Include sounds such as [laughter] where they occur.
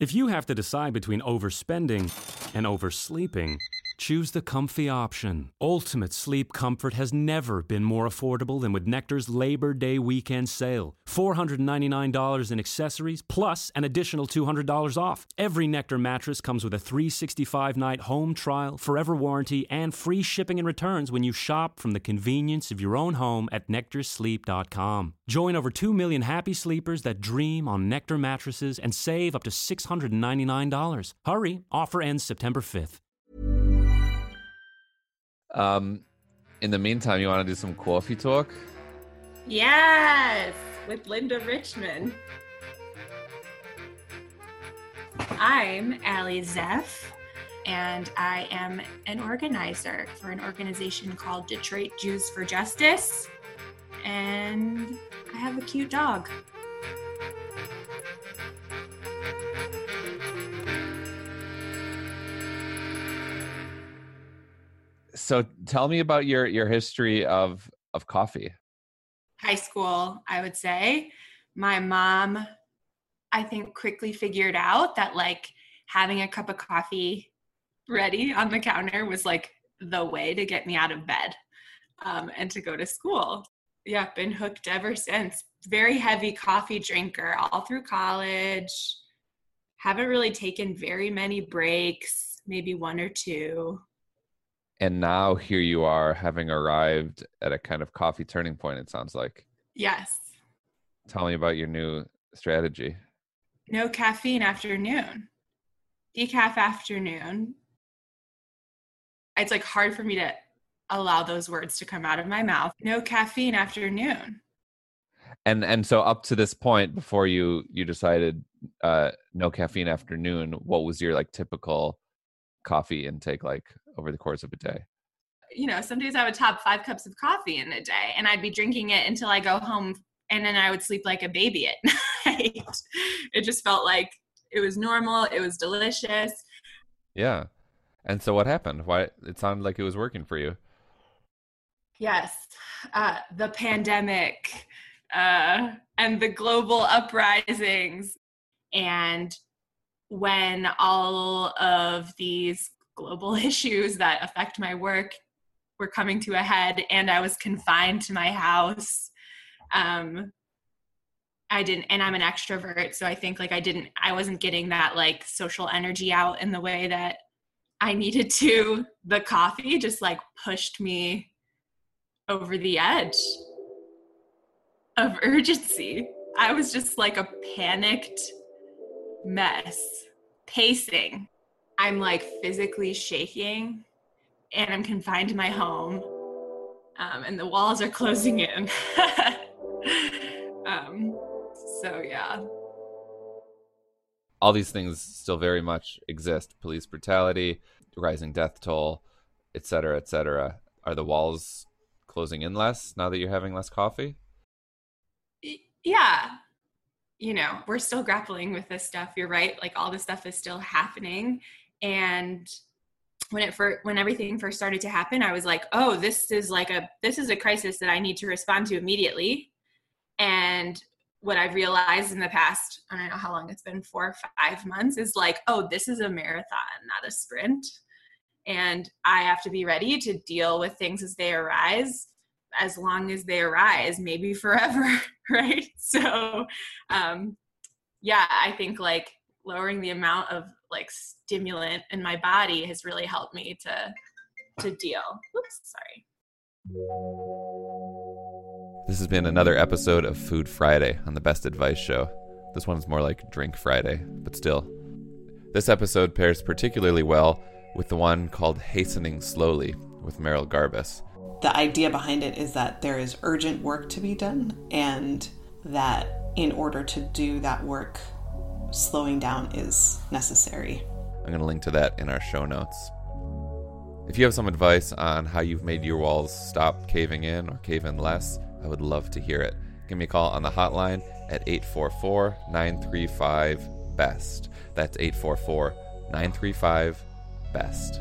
If you have to decide between overspending and oversleeping, choose the comfy option. Ultimate sleep comfort has never been more affordable than with Nectar's Labor Day weekend sale. $499 in accessories plus an additional $200 off. Every Nectar mattress comes with a 365 night home trial, forever warranty, and free shipping and returns when you shop from the convenience of your own home at nectarsleep.com. Join over 2 million happy sleepers that dream on Nectar mattresses and save up to $699. Hurry, offer ends September 5th. Um, in the meantime, you want to do some coffee talk? Yes, with Linda Richman. I'm Allie Zeff, and I am an organizer for an organization called Detroit Jews for Justice. And I have a cute dog. So tell me about your your history of of coffee. High school, I would say. My mom, I think, quickly figured out that like having a cup of coffee ready on the counter was like the way to get me out of bed um, and to go to school. Yeah, been hooked ever since. Very heavy coffee drinker all through college. Haven't really taken very many breaks, maybe one or two and now here you are having arrived at a kind of coffee turning point it sounds like. Yes. Tell me about your new strategy. No caffeine afternoon. Decaf afternoon. It's like hard for me to allow those words to come out of my mouth. No caffeine afternoon. And and so up to this point before you you decided uh no caffeine afternoon what was your like typical coffee intake like over the course of a day? You know, some days I would top five cups of coffee in a day and I'd be drinking it until I go home and then I would sleep like a baby at [laughs] night. it just felt like it was normal, it was delicious. Yeah. And so what happened? Why it sounded like it was working for you. Yes. Uh, the pandemic uh, and the global uprisings and when all of these global [laughs] issues that affect my work were coming to a head and I was confined to my house. Um, I didn't, and I'm an extrovert, so I think like I didn't, I wasn't getting that like social energy out in the way that I needed to. The coffee just like pushed me over the edge of [laughs] urgency. I was just like a panicked mess, pacing. I'm like physically shaking and I'm confined to my home um, and the walls are closing in. [laughs] um, so, yeah. All these things still very much exist police brutality, rising death toll, etc., etc. Are the walls closing in less now that you're having less coffee? Yeah. You know, we're still grappling with this stuff. You're right. Like all this stuff is still happening and when it first when everything first started to happen i was like oh this is like a this is a crisis that i need to respond to immediately. And what i've realized in the past i don't know how long it's been four or five months is like oh this is a marathon not a sprint. And i have to be ready to deal with things as they arise as long as they arise maybe forever [laughs] right? So um yeah i think like lowering the amount of like stimulant in my body has really helped me to to deal. Oops, sorry. This has been another episode of Food Friday on the Best Advice Show. This one's more like Drink Friday, but still. This episode pairs particularly well with the one called Hastening Slowly with Merrill Garbus. The idea behind it is that there is urgent work to be done, and that in order to do that work slowing down is necessary. I'm going to link to that in our show notes. If you have some advice on how you've made your walls stop caving in or cave in less, I would love to hear it. Give me a call on the hotline at 844 935 BEST. That's 844 935 BEST.